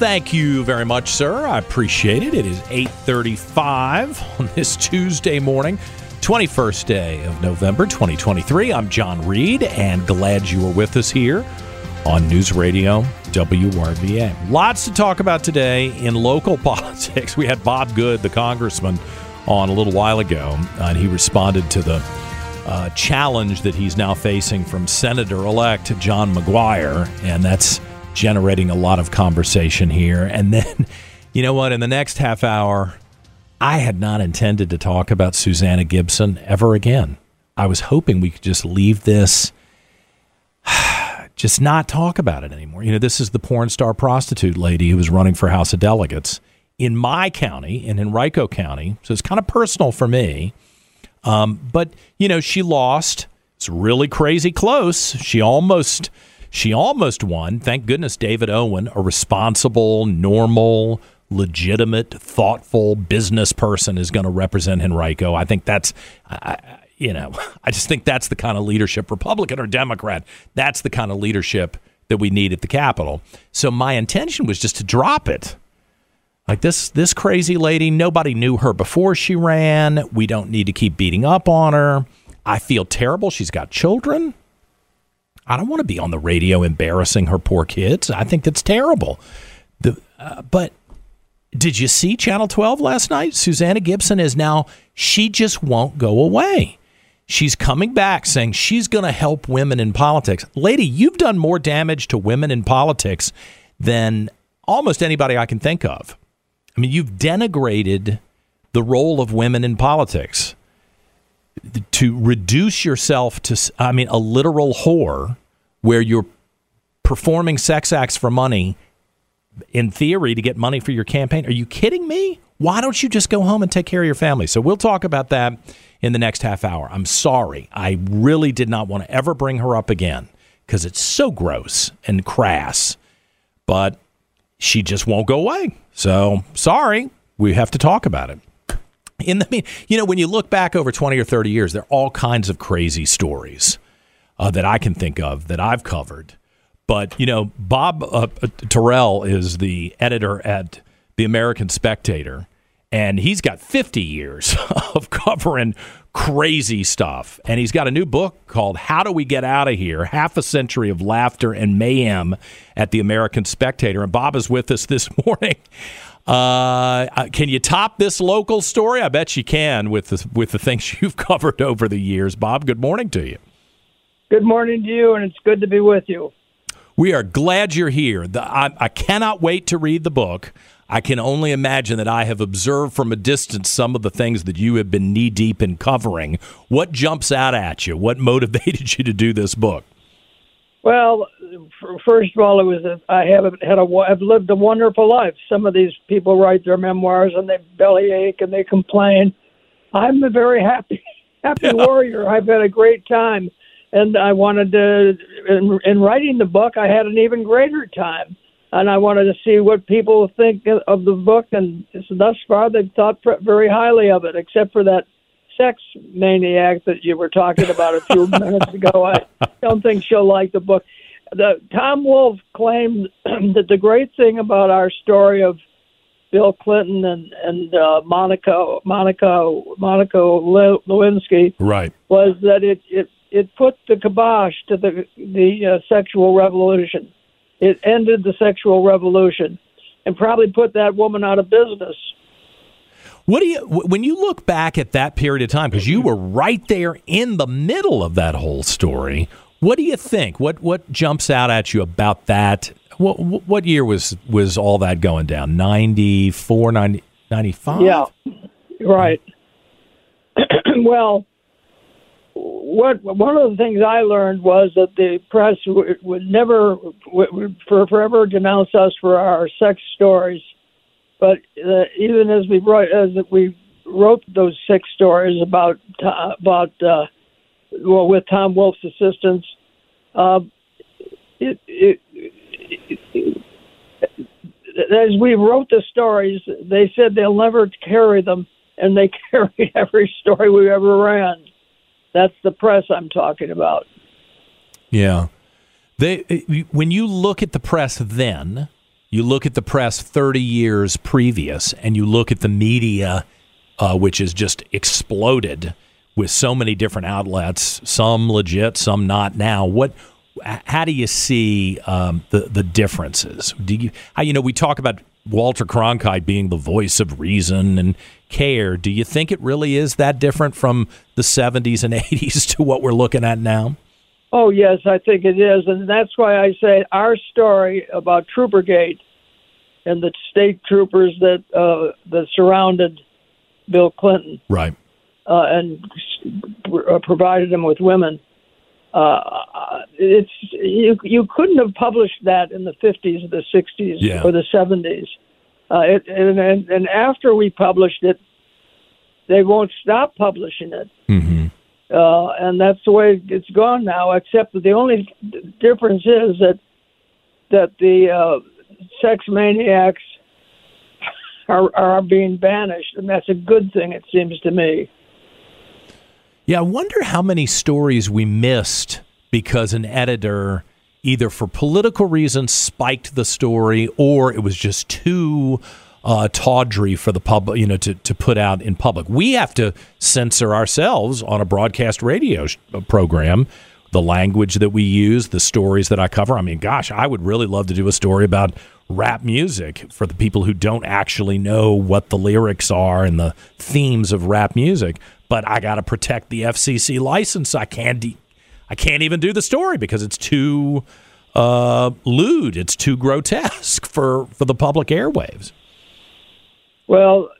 Thank you very much, sir. I appreciate it. It is 8:35 on this Tuesday morning, 21st day of November 2023. I'm John Reid and glad you are with us here on News Radio WRVA. Lots to talk about today in local politics. We had Bob Good, the congressman, on a little while ago, and he responded to the uh, challenge that he's now facing from Senator elect John McGuire, and that's generating a lot of conversation here. And then, you know what, in the next half hour, I had not intended to talk about Susanna Gibson ever again. I was hoping we could just leave this, just not talk about it anymore. You know, this is the porn star prostitute lady who was running for House of Delegates in my county and in Henrico County. So it's kind of personal for me. Um, but you know, she lost. It's really crazy close. She almost she almost won. Thank goodness David Owen, a responsible, normal, legitimate, thoughtful business person, is going to represent Henrico. I think that's. I, you know, I just think that's the kind of leadership, Republican or Democrat, that's the kind of leadership that we need at the Capitol. So my intention was just to drop it like this this crazy lady, nobody knew her before she ran. We don't need to keep beating up on her. I feel terrible. She's got children. I don't want to be on the radio embarrassing her poor kids. I think that's terrible. The, uh, but did you see Channel 12 last night? Susanna Gibson is now, she just won't go away. She's coming back saying she's going to help women in politics. Lady, you've done more damage to women in politics than almost anybody I can think of. I mean, you've denigrated the role of women in politics to reduce yourself to, I mean, a literal whore where you're performing sex acts for money in theory to get money for your campaign. Are you kidding me? Why don't you just go home and take care of your family? So we'll talk about that in the next half hour. I'm sorry. I really did not want to ever bring her up again because it's so gross and crass. But she just won't go away. So sorry, we have to talk about it. In the mean, you know, when you look back over 20 or 30 years, there are all kinds of crazy stories uh, that I can think of that I've covered. But, you know, Bob uh, Tyrrell is the editor at the American Spectator, and he's got 50 years of covering crazy stuff. And he's got a new book called How Do We Get Out of Here? Half a Century of Laughter and Mayhem at the American Spectator. And Bob is with us this morning. Uh, can you top this local story? I bet you can with the, with the things you've covered over the years. Bob, good morning to you. Good morning to you, and it's good to be with you. We are glad you're here. The, I, I cannot wait to read the book. I can only imagine that I have observed from a distance some of the things that you have been knee deep in covering. What jumps out at you? What motivated you to do this book? Well, first of all, it was a, I have had a I've lived a wonderful life. Some of these people write their memoirs and they bellyache and they complain. I'm a very happy happy yeah. warrior. I've had a great time, and I wanted to. In, in writing the book, I had an even greater time and I wanted to see what people think of the book. And thus far, they've thought very highly of it, except for that sex maniac that you were talking about a few minutes ago. I don't think she'll like the book. The Tom Wolfe claimed that the great thing about our story of Bill Clinton and and uh, Monica Monica Monica Lewinsky right was that it it it put the kibosh to the the uh, sexual revolution. It ended the sexual revolution, and probably put that woman out of business. What do you when you look back at that period of time because you mm-hmm. were right there in the middle of that whole story? What do you think? What what jumps out at you about that? What what year was was all that going down? 94, 90, 95? Yeah, right. well, what one of the things I learned was that the press would, would never would for forever denounce us for our sex stories, but uh, even as we wrote as we wrote those six stories about about uh, well with Tom Wolfe's assistance, uh, it, it, it, as we wrote the stories, they said they'll never carry them, and they carried every story we ever ran. That's the press I'm talking about. Yeah. They when you look at the press then, you look at the press 30 years previous and you look at the media uh, which has just exploded with so many different outlets, some legit, some not now. What how do you see um, the the differences? Do you how you know we talk about Walter Cronkite being the voice of reason and care. Do you think it really is that different from the 70s and 80s to what we're looking at now? Oh, yes, I think it is. And that's why I say our story about Troopergate and the state troopers that, uh, that surrounded Bill Clinton. Right. Uh, and uh, provided him with women. Uh, it's you. You couldn't have published that in the fifties, or the sixties, yeah. or the seventies. Uh, it, and, and and after we published it, they won't stop publishing it. Mm-hmm. Uh, and that's the way it's gone now. Except that the only difference is that that the uh, sex maniacs are are being banished, and that's a good thing. It seems to me. Yeah, I wonder how many stories we missed because an editor either for political reasons spiked the story or it was just too uh, tawdry for the public, you know, to, to put out in public. We have to censor ourselves on a broadcast radio sh- uh, program, the language that we use, the stories that I cover. I mean, gosh, I would really love to do a story about rap music for the people who don't actually know what the lyrics are and the themes of rap music. But I got to protect the FCC license. I can't de- I can't even do the story because it's too uh, lewd. It's too grotesque for, for the public airwaves. Well,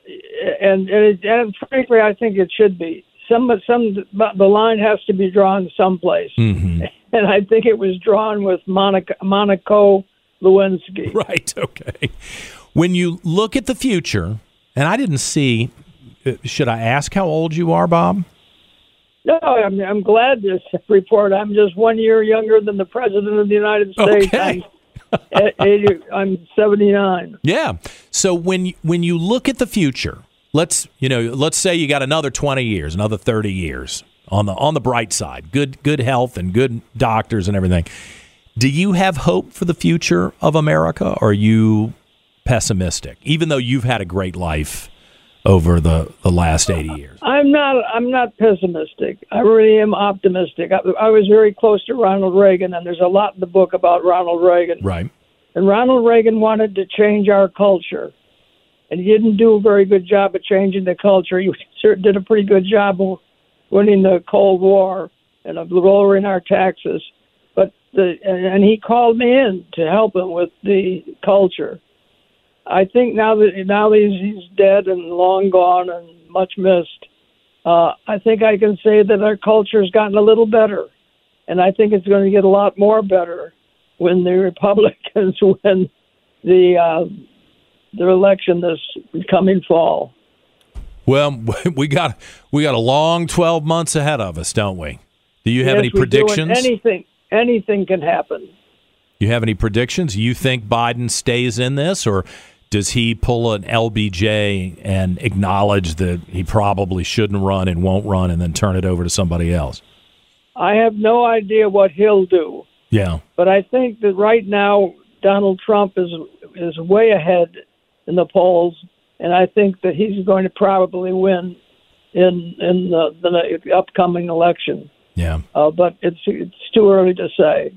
and and, it, and frankly, I think it should be. Some some the line has to be drawn someplace, mm-hmm. and I think it was drawn with Monica Monaco Lewinsky. Right. Okay. When you look at the future, and I didn't see. Uh, should I ask how old you are, Bob? No, I'm, I'm glad this report I'm just one year younger than the President of the United States. Okay. I'm, 80, I'm 79. Yeah. So when when you look at the future, let's you know, let's say you got another 20 years, another 30 years on the on the bright side, good good health and good doctors and everything. Do you have hope for the future of America, or are you pessimistic? Even though you've had a great life over the, the last 80 years? I'm not. I'm not pessimistic. I really am optimistic. I, I was very close to Ronald Reagan, and there's a lot in the book about Ronald Reagan. Right. And Ronald Reagan wanted to change our culture, and he didn't do a very good job of changing the culture. He did a pretty good job of winning the Cold War and of lowering our taxes. But the and he called me in to help him with the culture I think now that now that he's, he's dead and long gone and much missed, uh, I think I can say that our culture has gotten a little better, and I think it's going to get a lot more better when the Republicans win the uh, their election this coming fall. Well, we got we got a long twelve months ahead of us, don't we? Do you have yes, any predictions? Anything anything can happen. You have any predictions? You think Biden stays in this, or does he pull an LBJ and acknowledge that he probably shouldn't run and won't run and then turn it over to somebody else? I have no idea what he'll do. Yeah. But I think that right now Donald Trump is is way ahead in the polls and I think that he's going to probably win in in the, the upcoming election. Yeah. uh, but it's it's too early to say.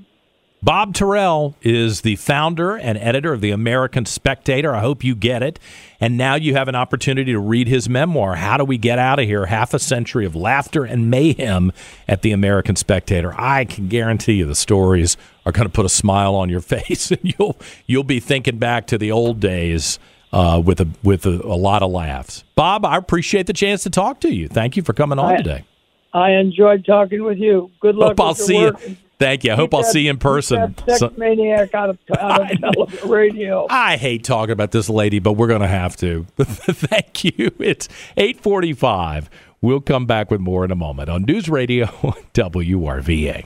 Bob Tyrrell is the founder and editor of the American Spectator. I hope you get it. And now you have an opportunity to read his memoir, How Do We Get Out of Here? Half a Century of Laughter and Mayhem at the American Spectator. I can guarantee you the stories are going to put a smile on your face and you'll you'll be thinking back to the old days uh, with a with a, a, lot of laughs. Bob, I appreciate the chance to talk to you. Thank you for coming on I, today. I enjoyed talking with you. Good luck. Hope I'll see work. you. Thank you. I hope I'll see you in person. That so, maniac out of, out of radio. I hate talking about this lady, but we're going to have to. Thank you. It's 845. We'll come back with more in a moment on News Radio WRVA.